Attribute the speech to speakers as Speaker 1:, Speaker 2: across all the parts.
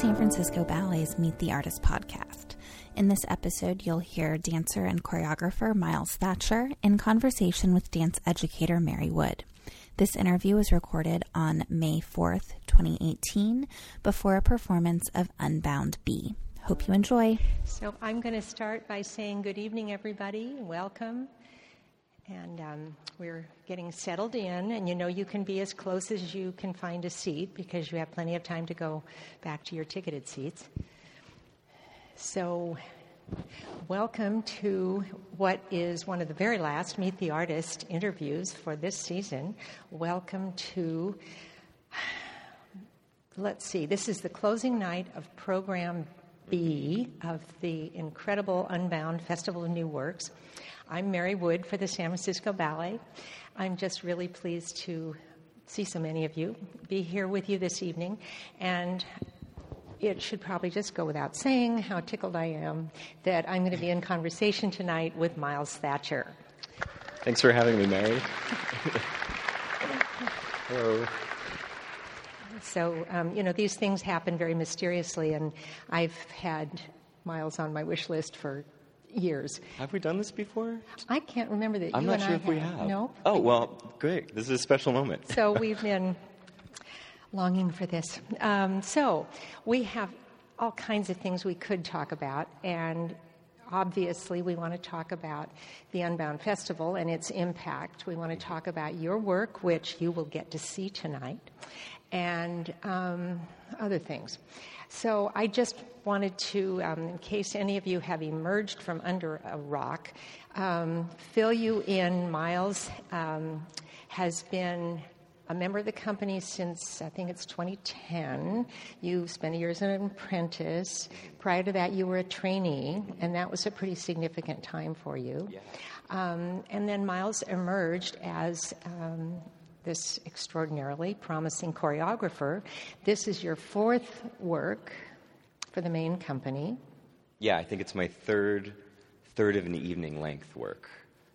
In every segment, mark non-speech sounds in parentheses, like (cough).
Speaker 1: San Francisco Ballet's Meet the Artist podcast. In this episode, you'll hear dancer and choreographer Miles Thatcher in conversation with dance educator Mary Wood. This interview was recorded on May 4th, 2018, before a performance of Unbound B. Hope you enjoy.
Speaker 2: So, I'm going to start by saying good evening, everybody. Welcome. And um, we're getting settled in, and you know you can be as close as you can find a seat because you have plenty of time to go back to your ticketed seats. So, welcome to what is one of the very last Meet the Artist interviews for this season. Welcome to, let's see, this is the closing night of program B of the incredible Unbound Festival of New Works. I'm Mary Wood for the San Francisco Ballet. I'm just really pleased to see so many of you, be here with you this evening, and it should probably just go without saying how tickled I am that I'm going to be in conversation tonight with Miles Thatcher.
Speaker 3: Thanks for having me, Mary. (laughs) Hello.
Speaker 2: So, um, you know, these things happen very mysteriously, and I've had Miles on my wish list for years.
Speaker 3: Have we done this before?
Speaker 2: I can't remember that
Speaker 3: I'm
Speaker 2: you
Speaker 3: not
Speaker 2: and
Speaker 3: sure
Speaker 2: I
Speaker 3: if we have.
Speaker 2: No.
Speaker 3: Oh, well, great. This is a special moment.
Speaker 2: So we've been longing for this. Um, so we have all kinds of things we could talk about, and obviously we want to talk about the Unbound Festival and its impact. We want to talk about your work, which you will get to see tonight, and um, other things. So I just wanted to, um, in case any of you have emerged from under a rock, um, fill you in. Miles um, has been a member of the company since I think it's 2010. You spent a year as an apprentice. Prior to that, you were a trainee, and that was a pretty significant time for you.
Speaker 3: Yeah.
Speaker 2: Um, and then Miles emerged as um, this extraordinarily promising choreographer. This is your fourth work for the main company.
Speaker 3: Yeah, I think it's my third third of an evening length work.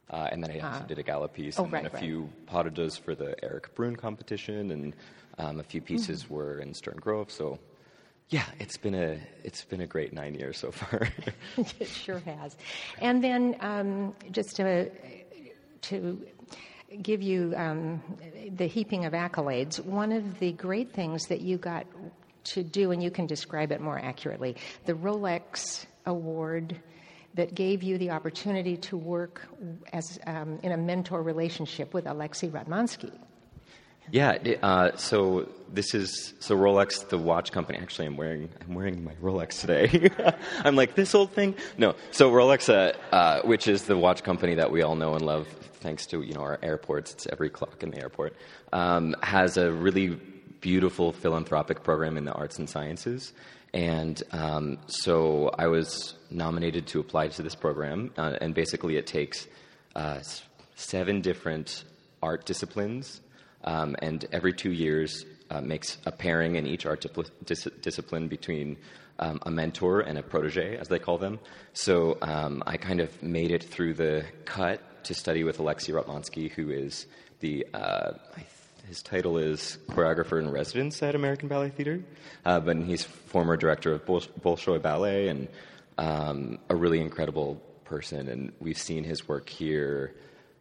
Speaker 3: Uh, and then I also
Speaker 2: Ah.
Speaker 3: did a gala piece
Speaker 2: Oh,
Speaker 3: and
Speaker 2: right,
Speaker 3: then a
Speaker 2: right.
Speaker 3: few pas de deux for the Erik Bruhn competition, and um, a few pieces
Speaker 2: Mm-hmm.
Speaker 3: were in Stern Grove. So, yeah, it's been a it's been a great nine years so far. (laughs) (laughs)
Speaker 2: it sure has. And then um, just to, to give you um, the heaping of accolades, one of the great things that you got to do, and you can describe it more accurately, the Rolex Award that gave you the opportunity to work as um, in a mentor relationship with Alexei Ratmansky.
Speaker 3: Yeah, uh, so this is so Rolex, the watch company. Actually, I'm wearing I'm wearing my Rolex today. (laughs) I'm like this old thing. No, so Rolex, uh, uh, which is the watch company that we all know and love, thanks to you know our airports. It's every clock in the airport. Um, has a really beautiful philanthropic program in the arts and sciences, and um, so I was nominated to apply to this program, uh, and basically it takes uh, seven different art disciplines um, and every two years uh, makes a pairing in each art dis- discipline between um, a mentor and a protege, as they call them. So um, I kind of made it through the cut to study with Alexei Ratmansky, who is the uh, th- his title is choreographer in residence at American Ballet Theater, uh, but he's former director of Bol- Bolshoi Ballet and um, a really incredible person. And we've seen his work here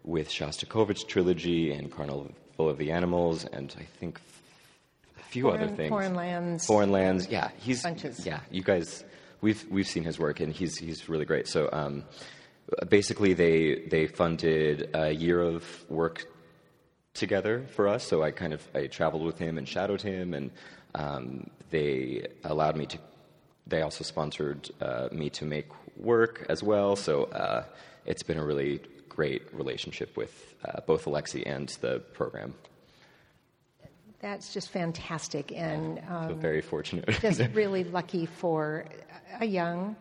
Speaker 3: with Shostakovich trilogy and Carnival of the Animals, and I think a few
Speaker 2: Foreign-
Speaker 3: other things.
Speaker 2: Foreign Lands.
Speaker 3: Foreign lands. Yeah, he's
Speaker 2: Bunches.
Speaker 3: yeah. You guys, we've we've seen his work, and he's he's really great. So um, basically, they they funded a year of work together for us. So I kind of I traveled with him and shadowed him, and um, they allowed me to. They also sponsored uh, me to make work as well. So uh, it's been a really great relationship with uh, both Alexei and the program.
Speaker 2: That's just fantastic, and um,
Speaker 3: very fortunate. (laughs)
Speaker 2: just (laughs) really lucky for a young,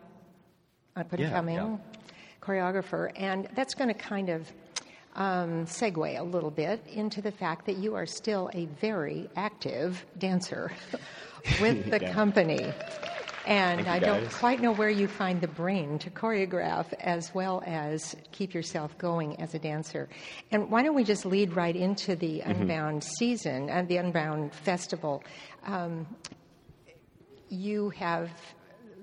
Speaker 2: up and
Speaker 3: Yeah,
Speaker 2: coming
Speaker 3: yeah.
Speaker 2: choreographer. And that's going to kind of um, segue a little bit into the fact that you are still a very active dancer (laughs) with the
Speaker 3: Yeah.
Speaker 2: company. And I don't quite know where you find the brain to choreograph as well as keep yourself going as a dancer. And why don't we just lead right into the
Speaker 3: Mm-hmm.
Speaker 2: Unbound season and the Unbound festival? Um, you have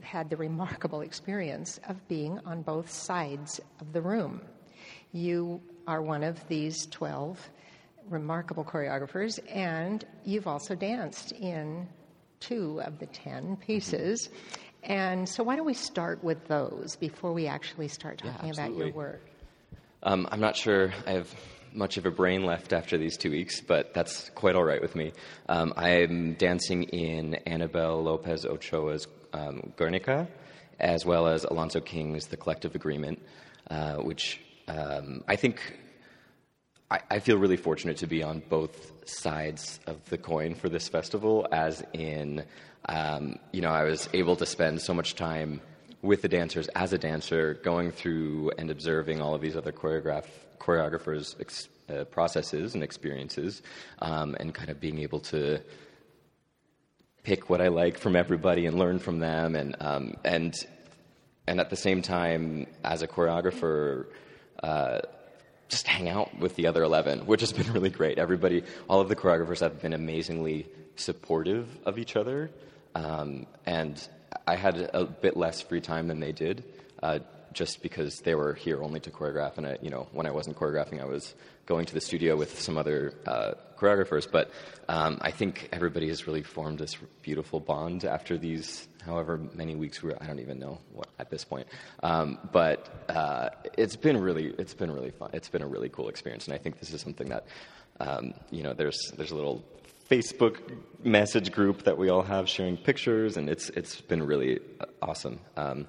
Speaker 2: had the remarkable experience of being on both sides of the room. You are one of these 12 remarkable choreographers, and you've also danced in two of the 10 pieces. And so, why don't we start with those before we actually start talking
Speaker 3: Yeah,
Speaker 2: about your work?
Speaker 3: Um, I'm not sure I have much of a brain left after these two weeks, but that's quite all right with me. Um, I'm dancing in Annabelle Lopez Ochoa's um, Guernica, as well as Alonzo King's The Collective Agreement, uh, which um, I think I, I feel really fortunate to be on both sides of the coin for this festival, as in, um, you know, I was able to spend so much time with the dancers as a dancer, going through and observing all of these other choreograph, choreographers' ex, uh, processes and experiences, um, and kind of being able to pick what I like from everybody and learn from them, and um, and and at the same time, as a choreographer. Uh, just hang out with the other 11, which has been (laughs) really great. Everybody, all of the choreographers have been amazingly supportive of each other. Um, and I had a bit less free time than they did, uh, just because they were here only to choreograph. And I, you know, when I wasn't choreographing, I was going to the studio with some other uh, choreographers. But um, I think everybody has really formed this beautiful bond after these however many weeks we were. I don't even know what at this point. Um, but uh, it's been really, it's been really fun. It's been a really cool experience, and I think this is something that um, you know. There's there's a little Facebook message group that we all have sharing pictures, and it's it's been really uh, awesome. Um,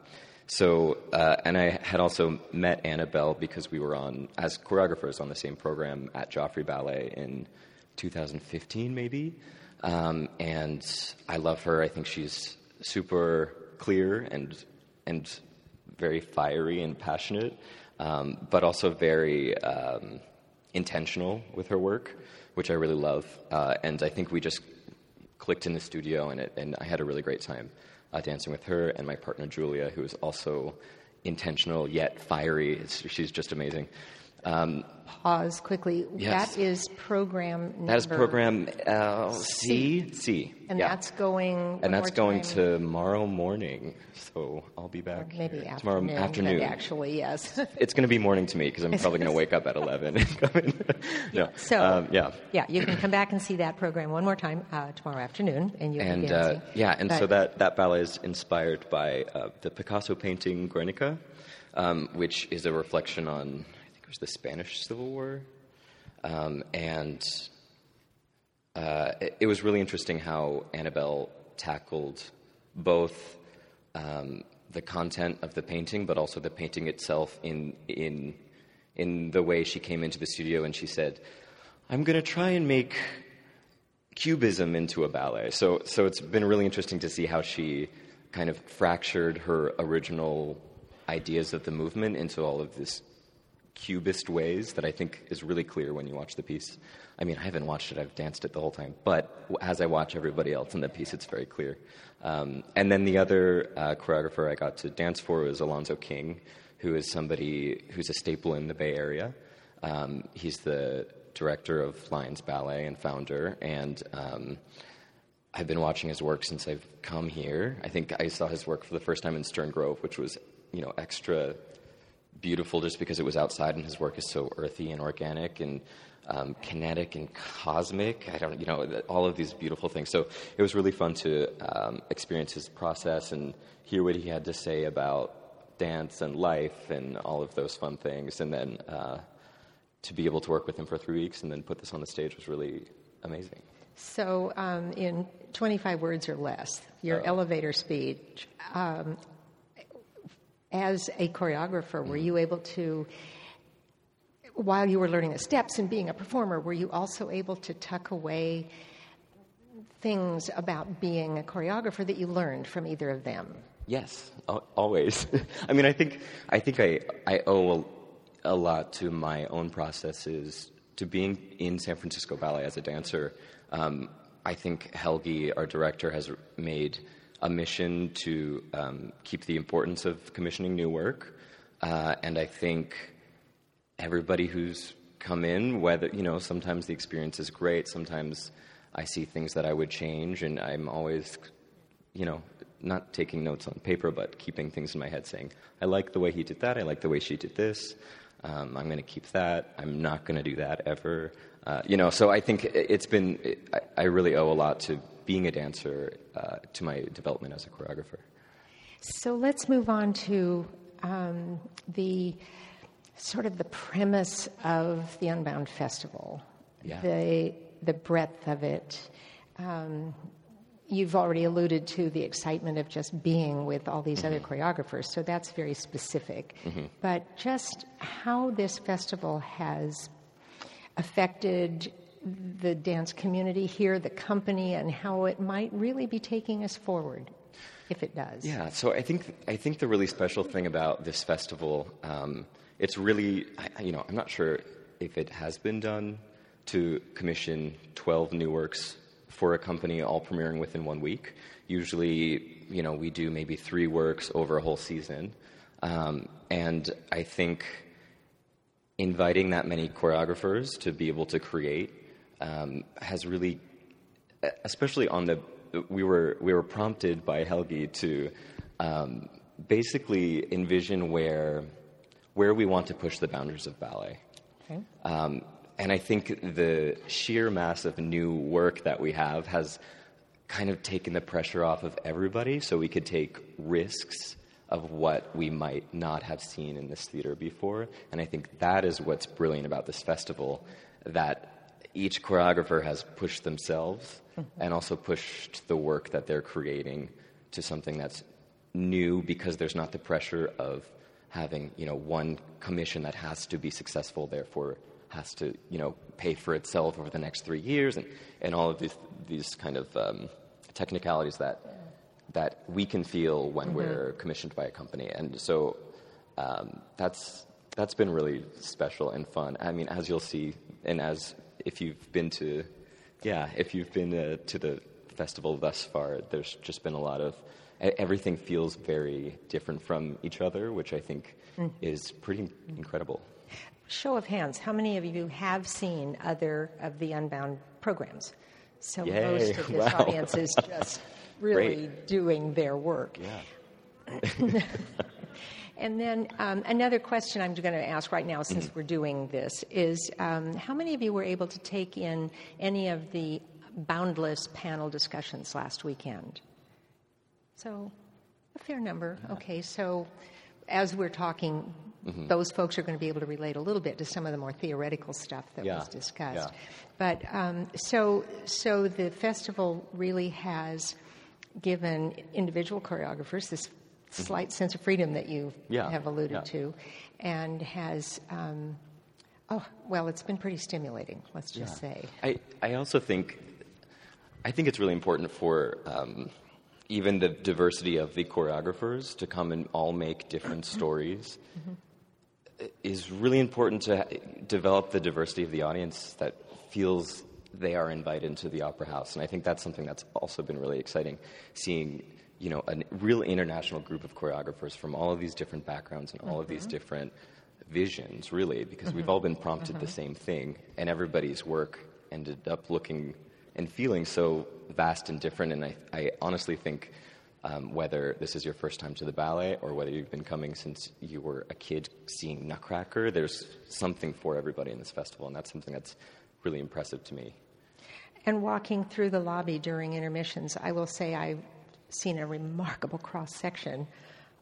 Speaker 3: so, uh, and I had also met Annabelle because we were on as choreographers on the same program at Joffrey Ballet in 2015, maybe. Um, and I love her. I think she's super clear and and very fiery and passionate, um, but also very um, intentional with her work, which I really love. Uh, and I think we just clicked in the studio, and it, and I had a really great time uh, dancing with her and my partner Julia, who is also intentional yet fiery. It's, she's just amazing. Um,
Speaker 2: Pause quickly.
Speaker 3: Yes.
Speaker 2: That is program number.
Speaker 3: that is program uh, C. C.
Speaker 2: And
Speaker 3: yeah.
Speaker 2: that's going.
Speaker 3: and that's going
Speaker 2: time.
Speaker 3: tomorrow morning. So I'll be back
Speaker 2: Maybe
Speaker 3: here.
Speaker 2: afternoon.
Speaker 3: tomorrow afternoon.
Speaker 2: But actually, yes. (laughs)
Speaker 3: It's going to be morning to me because I'm probably going to wake up at 11 and come in. (laughs) no.
Speaker 2: So,
Speaker 3: um, yeah.
Speaker 2: yeah, you can come back and see that program one more time uh, tomorrow afternoon, and be
Speaker 3: And uh, yeah, and so that, that ballet is inspired by uh, the Picasso painting Guernica, um, which is a reflection on, The Spanish Civil War. Um, and uh, it, it was really interesting how Annabelle tackled both um, the content of the painting, but also the painting itself in in in the way she came into the studio and she said, "I'm going to try and make cubism into a ballet." So so it's been really interesting to see how she kind of fractured her original ideas of the movement into all of this cubist ways that I think is really clear when you watch the piece. I mean, I haven't watched it, I've danced it the whole time, but as I watch everybody else in the piece, it's very clear. Um, and then the other uh, choreographer I got to dance for was Alonzo King, who is somebody who's a staple in the Bay Area. Um, he's the director of LINES Ballet and founder, and um, I've been watching his work since I've come here. I think I saw his work for the first time in Stern Grove, which was, you know, extra beautiful just because it was outside and his work is so earthy and organic and um, kinetic and cosmic. I don't, you know, all of these beautiful things. So it was really fun to um, experience his process and hear what he had to say about dance and life and all of those fun things. And then uh, to be able to work with him for three weeks and then put this on the stage was really amazing.
Speaker 2: So, um, in 25 words or less, your
Speaker 3: Oh.
Speaker 2: elevator speech, um, as a choreographer, were you able to, while you were learning the steps and being a performer, were you also able to tuck away things about being a choreographer that you learned from either of them?
Speaker 3: Yes, always. (laughs) I mean, I think I think I I owe a, a lot to my own processes to being in San Francisco Ballet as a dancer. Um, I think Helgi, our director, has made a mission to um, keep the importance of commissioning new work, uh, and I think everybody who's come in, whether, you know, sometimes the experience is great, sometimes I see things that I would change, and I'm always, you know, not taking notes on paper, but keeping things in my head, saying, "I like the way he did that. I like the way she did this. Um, I'm going to keep that. I'm not going to do that ever." Uh, you know, so I think it's been. It, I, I, really owe a lot to being a dancer uh, to my development as a choreographer.
Speaker 2: So let's move on to um, the sort of the premise of the Unbound Festival,
Speaker 3: yeah.
Speaker 2: the the breadth of it. Um, you've already alluded to the excitement of just being with all these mm-hmm. other choreographers, so that's very specific. Mm-hmm. But just how this festival has affected the dance community here, the company, and how it might really be taking us forward if it does.
Speaker 3: Yeah, so I think I think the really special thing about this festival, um, it's really, you know, I'm not sure if it has been done to commission 12 new works for a company all premiering within one week. Usually, you know, we do maybe three works over a whole season, um, and I think inviting that many choreographers to be able to create um, has really, especially on the we were we were prompted by Helgi to um, basically envision where where we want to push the boundaries of ballet. Okay. Um, and I think the sheer mass of new work that we have has kind of taken the pressure off of everybody, so we could take risks of what we might not have seen in this theater before. And I think that is what's brilliant about this festival that each choreographer has pushed themselves mm-hmm. and also pushed the work that they're creating to something that's new because there's not the pressure of having you know one commission that has to be successful therefore has to you know pay for itself over the next three years and, and all of these these kind of um, technicalities that that we can feel when mm-hmm. we're commissioned by a company and so um, that's that's been really special and fun I mean as you'll see and as if you've been to yeah, if you've been uh, to the festival thus far, there's just been a lot of everything feels very different from each other, which I think mm. is pretty incredible.
Speaker 2: Show of hands, how many of you have seen other of the Unbound programs? So
Speaker 3: Yay.
Speaker 2: most of this (laughs)
Speaker 3: wow.
Speaker 2: audience is just really
Speaker 3: Great.
Speaker 2: doing their work.
Speaker 3: Yeah. (laughs)
Speaker 2: And then um, another question I'm going to ask right now, since mm-hmm. we're doing this, is um, how many of you were able to take in any of the Boundless panel discussions last weekend? So, a fair number. Okay, so as we're talking, mm-hmm. those folks are going to be able to relate a little bit to some of the more theoretical stuff that
Speaker 3: yeah.
Speaker 2: was discussed.
Speaker 3: Yeah.
Speaker 2: But um, so, so the festival really has given individual choreographers this slight sense of freedom that you
Speaker 3: yeah,
Speaker 2: have alluded
Speaker 3: yeah.
Speaker 2: to, and has, um, oh, well, it's been pretty stimulating, let's just
Speaker 3: yeah.
Speaker 2: say.
Speaker 3: I, I also think, I think it's really important for um, even the diversity of the choreographers to come and all make different (clears throat) stories. Mm-hmm. Is really important to develop the diversity of the audience that feels they are invited into the opera house, and I think that's something that's also been really exciting. Seeing you know, a real international group of choreographers from all of these different backgrounds and all mm-hmm. of these mm-hmm. different visions, really, because mm-hmm. we've all been prompted mm-hmm. the same thing, and everybody's work ended up looking and feeling so vast and different. And I, I honestly think um, whether this is your first time to the ballet or whether you've been coming since you were a kid seeing Nutcracker, there's something for everybody in this festival, and that's something that's really impressive to me.
Speaker 2: And walking through the lobby during intermissions, I will say I've seen a remarkable cross section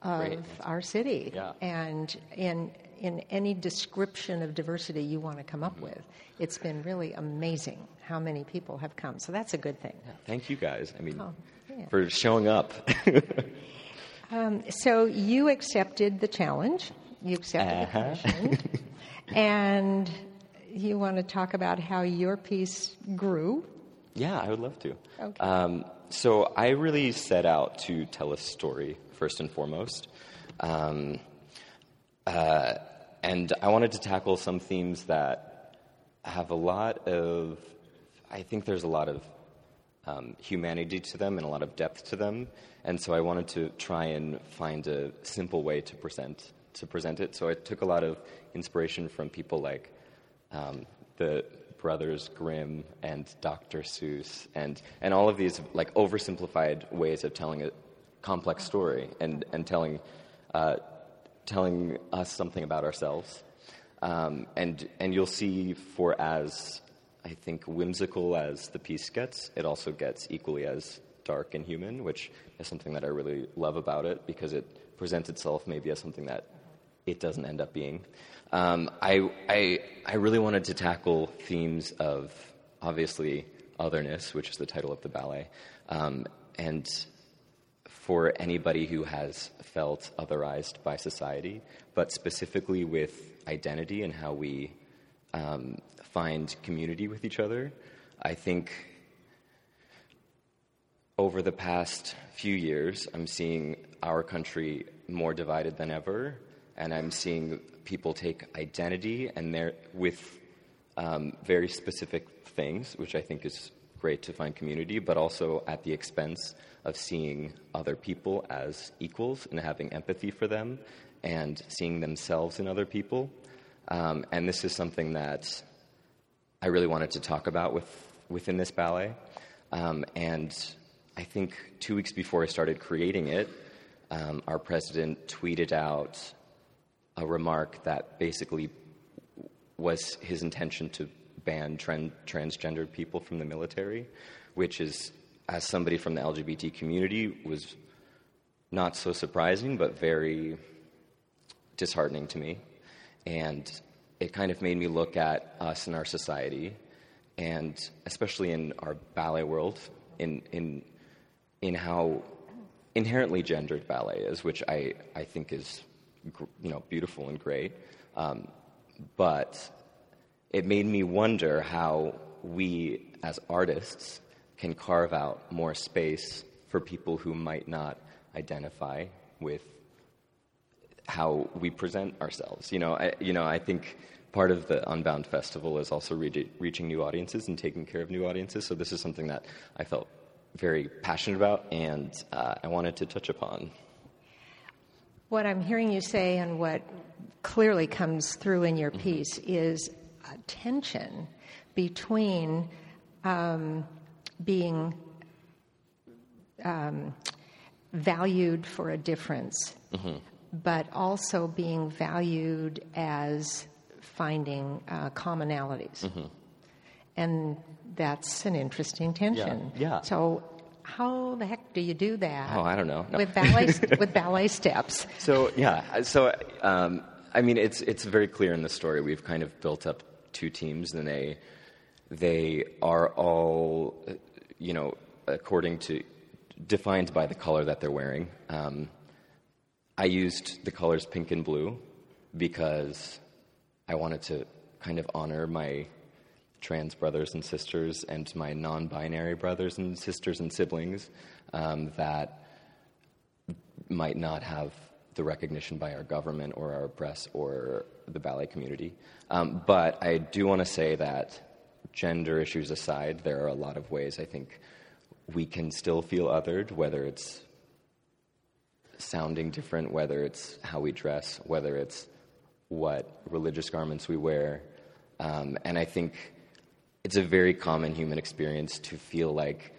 Speaker 2: of
Speaker 3: Great.
Speaker 2: our city.
Speaker 3: Yeah.
Speaker 2: And in in any description of diversity you want to come up with, it's been really amazing how many people have come. So that's a good thing.
Speaker 3: Yeah, thank you guys. I mean,
Speaker 2: oh, yeah.
Speaker 3: for showing up. (laughs)
Speaker 2: um, so you accepted the challenge. You accepted
Speaker 3: uh-huh.
Speaker 2: the commission, (laughs) and you want to talk about how your piece grew.
Speaker 3: Yeah, I would love to.
Speaker 2: Okay.
Speaker 3: Um, so I really set out to tell a story first and foremost. Um, uh, and I wanted to tackle some themes that have a lot of, I think there's a lot of um, humanity to them and a lot of depth to them. And so I wanted to try and find a simple way to present to present it. So I took a lot of inspiration from people like um, the Brothers Grimm and Dr. Seuss and, and all of these like oversimplified ways of telling a complex story and, and telling, uh, telling us something about ourselves. Um, and, and you'll see, for as I think whimsical as the piece gets, it also gets equally as dark and human, which is something that I really love about it because it presents itself maybe as something that it doesn't end up being. Um, I, I, I really wanted to tackle themes of obviously otherness, which is the title of the ballet, um, and for anybody who has felt otherized by society, but specifically with identity and how we um, find community with each other. I think over the past few years, I'm seeing our country more divided than ever, and I'm seeing people take identity and they're with um, very specific things, which I think is great to find community, but also at the expense of seeing other people as equals and having empathy for them and seeing themselves in other people. Um, and this is something that I really wanted to talk about with, within this ballet. Um, and I think two weeks before I started creating it, um, our president tweeted out a remark that basically was his intention to ban tran- transgendered people from the military, which is, as somebody from the LGBT community, was not so surprising, but very disheartening to me. And it kind of made me look at us and our society, and especially in our ballet world, in, in in how inherently gendered ballet is, which I, I think is you know beautiful and great. Um, but it made me wonder how we as artists can carve out more space for people who might not identify with how we present ourselves. You know, I, you know, I think part of the Unbound Festival is also re- reaching new audiences and taking care of new audiences. So this is something that I felt very passionate about and uh, I wanted to touch upon.
Speaker 2: What I'm hearing you say and what clearly comes through in your piece mm-hmm. is a tension between um, being um, valued for a difference, mm-hmm. but also being valued as finding uh, commonalities. Mm-hmm. And that's an interesting tension.
Speaker 3: Yeah. yeah.
Speaker 2: So, how the heck do you do that?
Speaker 3: Oh, I don't know.
Speaker 2: No. With ballet (laughs) with ballet steps.
Speaker 3: So yeah. So um, I mean, it's it's very clear in the story. We've kind of built up two teams, and they they are all you know according to defined by the color that they're wearing. Um, I used the colors pink and blue because I wanted to kind of honor my trans brothers and sisters and my non binary brothers and sisters and siblings um, that might not have the recognition by our government or our press or the ballet community. Um, but I do want to say that gender issues aside, there are a lot of ways I think we can still feel othered, whether it's sounding different, whether it's how we dress, whether it's what religious garments we wear. Um, and I think it's a very common human experience to feel like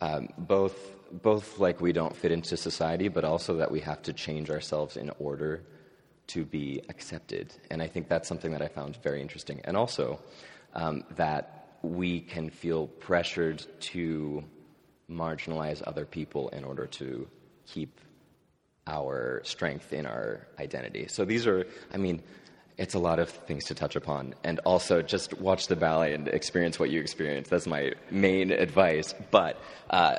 Speaker 3: um, both both like we don't fit into society, but also that we have to change ourselves in order to be accepted. And I think that's something that I found very interesting. And also um, that we can feel pressured to marginalize other people in order to keep our strength in our identity. So these are, I mean, it's a lot of things to touch upon. And also, just watch the ballet and experience what you experience. That's my main advice. But uh,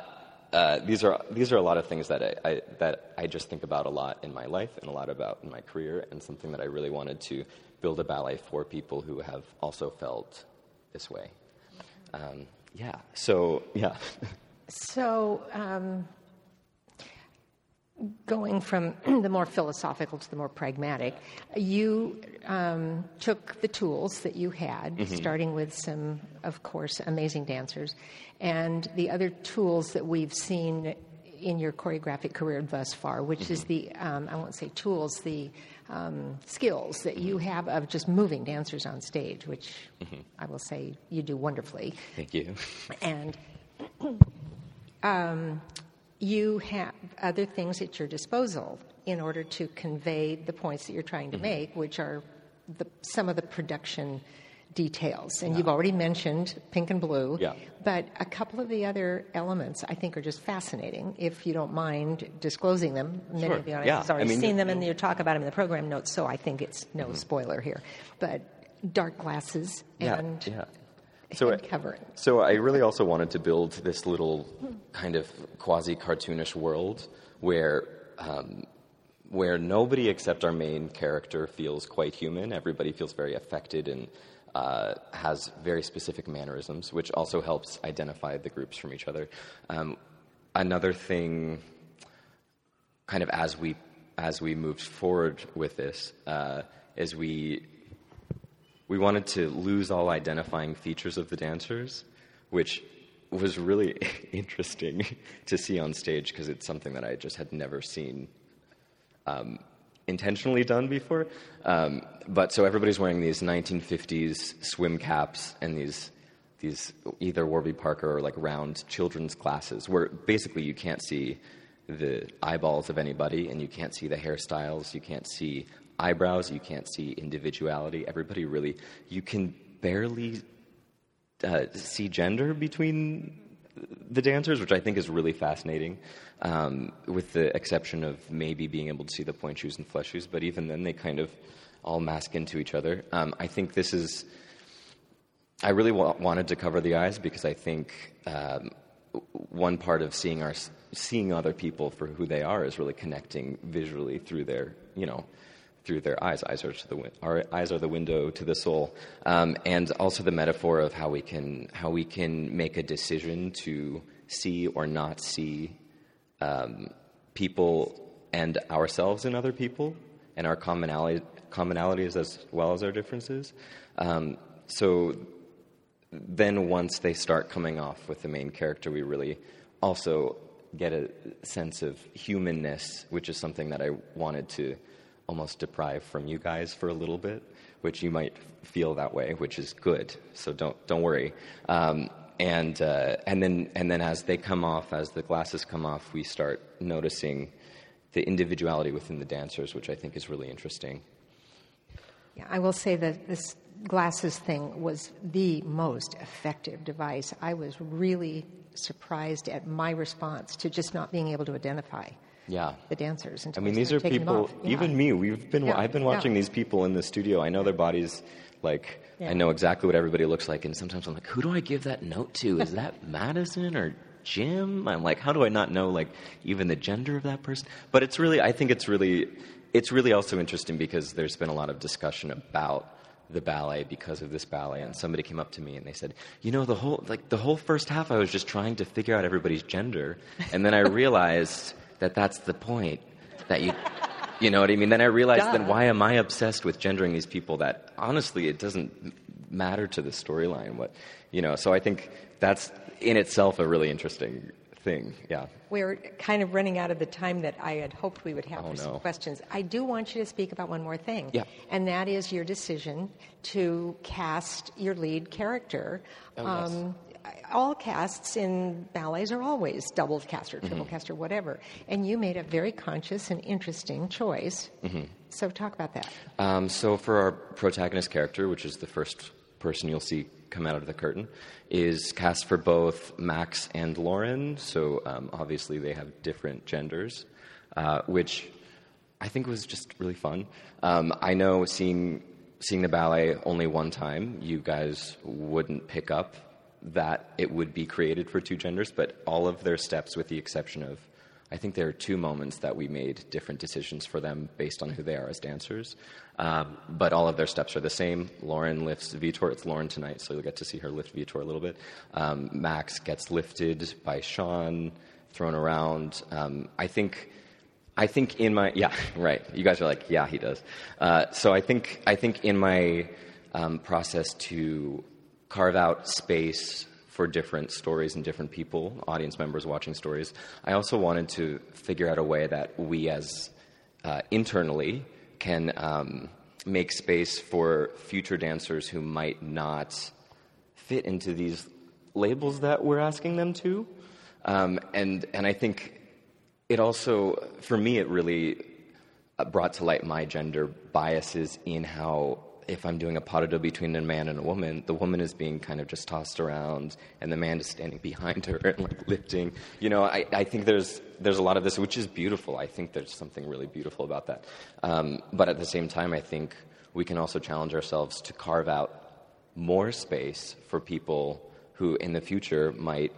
Speaker 3: uh, these are these are a lot of things that I, I, that I just think about a lot in my life and a lot about in my career, and something that I really wanted to build a ballet for people who have also felt this way. Um, yeah. So yeah. (laughs)
Speaker 2: So. Um going from (clears throat) the more philosophical to the more pragmatic, you um, took the tools that you had, mm-hmm. starting with some, of course, amazing dancers, and the other tools that we've seen in your choreographic career thus far, which mm-hmm. is the, um, I won't say tools, the um, skills that you mm-hmm. have of just moving dancers on stage, which mm-hmm. I will say you do wonderfully.
Speaker 3: Thank you.
Speaker 2: And (clears throat) um, you have other things at your disposal in order to convey the points that you're trying to
Speaker 3: Mm-hmm.
Speaker 2: make, which are the, some of the production details. And you've already mentioned pink and blue.
Speaker 3: Yeah.
Speaker 2: But a couple of the other elements I think are just fascinating. If you don't mind disclosing them, many
Speaker 3: Sure.
Speaker 2: of the audience
Speaker 3: Yeah.
Speaker 2: has already
Speaker 3: I mean,
Speaker 2: seen them, and you talk about them in the program notes, so I think it's no spoiler here. But dark glasses
Speaker 3: Yeah,
Speaker 2: and
Speaker 3: yeah. So,
Speaker 2: covering.
Speaker 3: so I really also wanted to build this little kind of quasi cartoonish world where um, where nobody except our main character feels quite human. Everybody feels very affected and uh, has very specific mannerisms, which also helps identify the groups from each other. Um, another thing, kind of as we as we moved forward with this, uh, is we we wanted to lose all identifying features of the dancers, which was really (laughs) interesting (laughs) to see on stage because it's something that I just had never seen um, intentionally done before. Um, but so everybody's wearing these 1950s swim caps and these these either Warby Parker or like round children's glasses, where basically you can't see the eyeballs of anybody and you can't see the hairstyles, you can't see eyebrows, you can't see individuality. Everybody really, you can barely uh, see gender between the dancers, which I think is really fascinating, um, with the exception of maybe being able to see the pointe shoes and flesh shoes. But even then, they kind of all mask into each other. Um, I think this is. I really wa- wanted to cover the eyes because I think um, one part of seeing our seeing other people for who they are is really connecting visually through their you know through their eyes. Eyes are the our eyes are the window to the soul, um, and also the metaphor of how we can how we can make a decision to see or not see um, people and ourselves in other people, and our commonality commonalities as well as our differences. Um, so then once they start coming off with the main character, we really also get a sense of humanness, which is something that I wanted to almost deprived from you guys for a little bit, which you might feel that way, which is good. So don't don't worry. Um, and uh, and then and then as they come off, as the glasses come off, we start noticing the individuality within the dancers, which I think is really interesting.
Speaker 2: Yeah, I will say that this glasses thing was the most effective device. I was really surprised at my response to just not being able to identify
Speaker 3: Yeah.
Speaker 2: the dancers.
Speaker 3: I mean, these are
Speaker 2: started taking them
Speaker 3: people.
Speaker 2: Yeah.
Speaker 3: Even me, we've been.
Speaker 2: Yeah,
Speaker 3: I've been watching these people in the studio. I know their bodies. Like. I know exactly what everybody looks like, and sometimes I'm like, who do I give that note to? Is that (laughs) Madison or Jim? I'm like, how do I not know like even the gender of that person? But it's really. I think it's really. It's really also interesting because there's been a lot of discussion about the ballet because of this ballet and somebody came up to me and they said you know the whole like the whole first half i was just trying to figure out everybody's gender and then i (laughs) realized that that's the point that you you know what i mean then i realized then why am i obsessed with gendering these people that honestly it doesn't matter to the storyline what you know so i think that's in itself a really interesting thing yeah
Speaker 2: We're kind of running out of the time that I had hoped we would have
Speaker 3: Oh,
Speaker 2: for some
Speaker 3: no.
Speaker 2: questions. I do want you to speak about one more thing.
Speaker 3: Yeah.
Speaker 2: And that is your decision to cast your lead character.
Speaker 3: Oh,
Speaker 2: Um, all casts in ballets are always double cast or
Speaker 3: Mm-hmm.
Speaker 2: triple cast or whatever. And you made a very conscious and interesting choice.
Speaker 3: Mm-hmm.
Speaker 2: So talk about that.
Speaker 3: Um, so for our protagonist character, which is the first person you'll see come out of the curtain, is cast for both Max and Lauren. So um, obviously they have different genders, uh, which I think was just really fun. Um, I know seeing seeing the ballet only one time, you guys wouldn't pick up that it would be created for two genders, but all of their steps, with the exception of I think there are two moments that we made different decisions for them based on who they are as dancers. Um, but all of their steps are the same. Lauren lifts Vitor. It's Lauren tonight, so you'll get to see her lift Vitor a little bit. Um, Max gets lifted by Sean, thrown around. Um, I think. I think in my yeah (laughs) right. You guys are like yeah he does. Uh, so I think I think in my um, process to carve out space for different stories and different people, audience members watching stories. I also wanted to figure out a way that we, as uh, internally, can um, make space for future dancers who might not fit into these labels that we're asking them to. Um, and and I think it also, for me, it really brought to light my gender biases in how if I'm doing a pas de between a man and a woman, the woman is being kind of just tossed around, and the man is standing behind her (laughs) and like lifting. You know, I, I think there's there's a lot of this, which is beautiful. I think there's something really beautiful about that. Um, but at the same time, I think we can also challenge ourselves to carve out more space for people who, in the future, might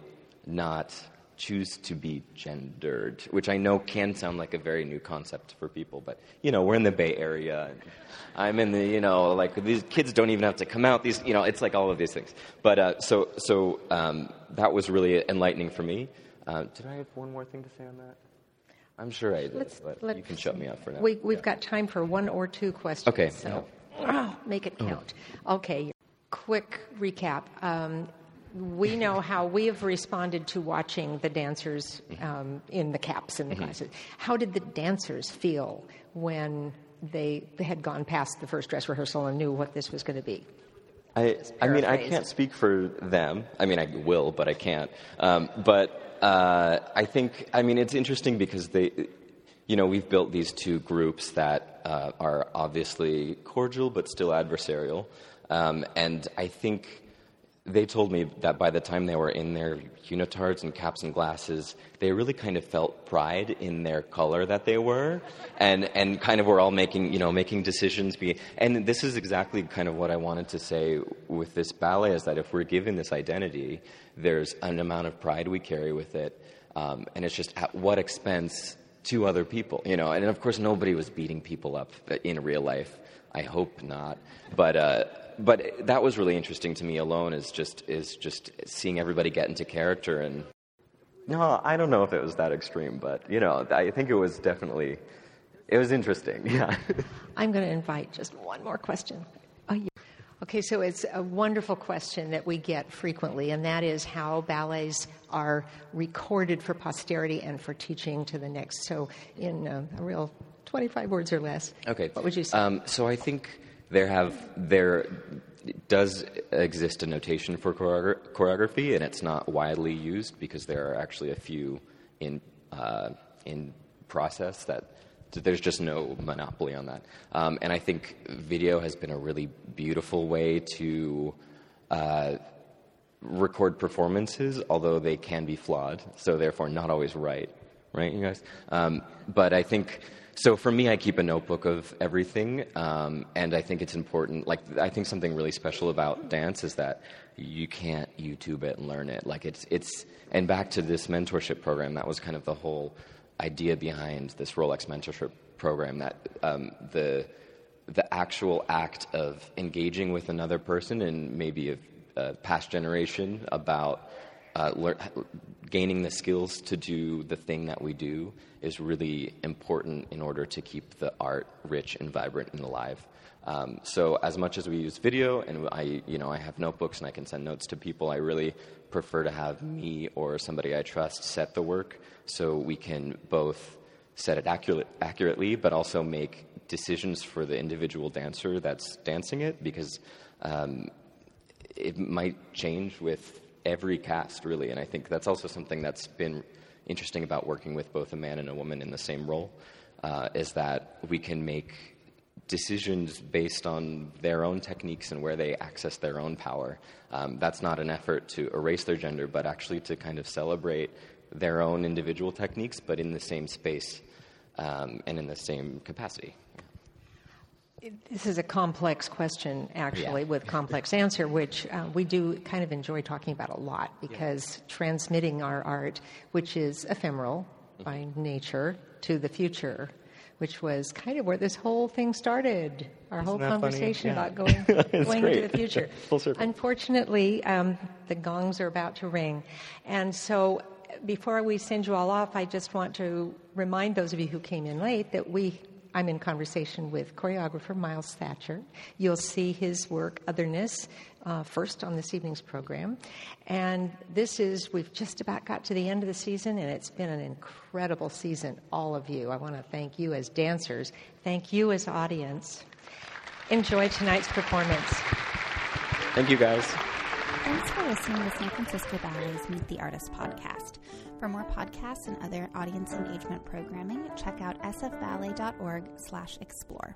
Speaker 3: not choose to be gendered, which I know can sound like a very new concept for people, but you know, we're in the Bay Area. And I'm in the, you know, like these kids don't even have to come out. These, you know, it's like all of these things. But uh, so, so um, that was really enlightening for me. Uh, did I have one more thing to say on that? I'm sure I did, let's, but let's, you can shut me up for now.
Speaker 2: We, have yeah. got time for one or two questions.
Speaker 3: Okay.
Speaker 2: So, oh, (clears throat) make it count. Oh. Okay. Quick recap. Um, we know how we have responded to watching the dancers um, in the caps in the mm-hmm. classes. How did the dancers feel when they had gone past the first dress rehearsal and knew what this was going to be?
Speaker 3: I, I mean, I can't speak for them. I mean, I will, but I can't. Um, but uh, I think, I mean, it's interesting because they, you know, we've built these two groups that uh, are obviously cordial but still adversarial. Um, and I think they told me that by the time they were in their unitards and caps and glasses, they really kind of felt pride in their color that they were, and and kind of were all making you know making decisions. Be and this is exactly kind of what I wanted to say with this ballet is that if we're given this identity, there's an amount of pride we carry with it, um, and it's just at what expense to other people, you know. And of course, nobody was beating people up in real life. I hope not, but. Uh, but that was really interesting to me alone is just is just seeing everybody get into character and no i don't know if it was that extreme but you know i think it was definitely it was interesting (laughs) yeah.
Speaker 2: I'm going to invite just one more question. Oh, yeah. okay so it's a wonderful question that we get frequently and that is how ballets are recorded for posterity and for teaching to the next. So in uh, a real 25 words or less
Speaker 3: okay.
Speaker 2: what would you say?
Speaker 3: Um, so i think there have there does exist a notation for choreography, and it's not widely used because there are actually a few in uh, in process that there's just no monopoly on that. Um, and I think video has been a really beautiful way to uh, record performances, although they can be flawed, so therefore not always right. Right, you guys? Um, but I think so for me, I keep a notebook of everything, um, and I think it's important. Like I think something really special about dance is that you can't YouTube it and learn it. Like it's it's and back to this mentorship program. That was kind of the whole idea behind this Rolex mentorship program. That um, the the actual act of engaging with another person and maybe a, a past generation about uh, learn, gaining the skills to do the thing that we do is really important in order to keep the art rich and vibrant and alive. Um, so as much as we use video and I, you know, I have notebooks and I can send notes to people, I really prefer to have me or somebody I trust set the work so we can both set it accurate, accurately, but also make decisions for the individual dancer that's dancing it because um, it might change with every cast, really. And I think that's also something that's been interesting about working with both a man and a woman in the same role, uh, is that we can make decisions based on their own techniques and where they access their own power. Um, that's not an effort to erase their gender, but actually to kind of celebrate their own individual techniques, but in the same space um, and in the same capacity.
Speaker 2: This is a complex question, actually, yeah. with complex answer, which uh, we do kind of enjoy talking about a lot because yeah. transmitting our art, which is ephemeral mm-hmm. by nature, to the future, which was kind of where this whole thing started. Our
Speaker 3: Isn't
Speaker 2: whole conversation
Speaker 3: yeah.
Speaker 2: about (laughs) going, going into the future. (laughs) Unfortunately, um, the gongs are about to ring. And so before we send you all off, I just want to remind those of you who came in late that we I'm in conversation with choreographer Miles Thatcher. You'll see his work, Otherness, uh, first on this evening's program. And this is, we've just about got to the end of the season, and it's been an incredible season, all of you. I want to thank you as dancers, thank you as audience. Enjoy tonight's performance.
Speaker 3: Thank you, guys.
Speaker 1: Thanks for listening to San Francisco Ballet's Meet the Artist podcast. For more podcasts and other audience engagement programming, check out sfballet.org slash explore.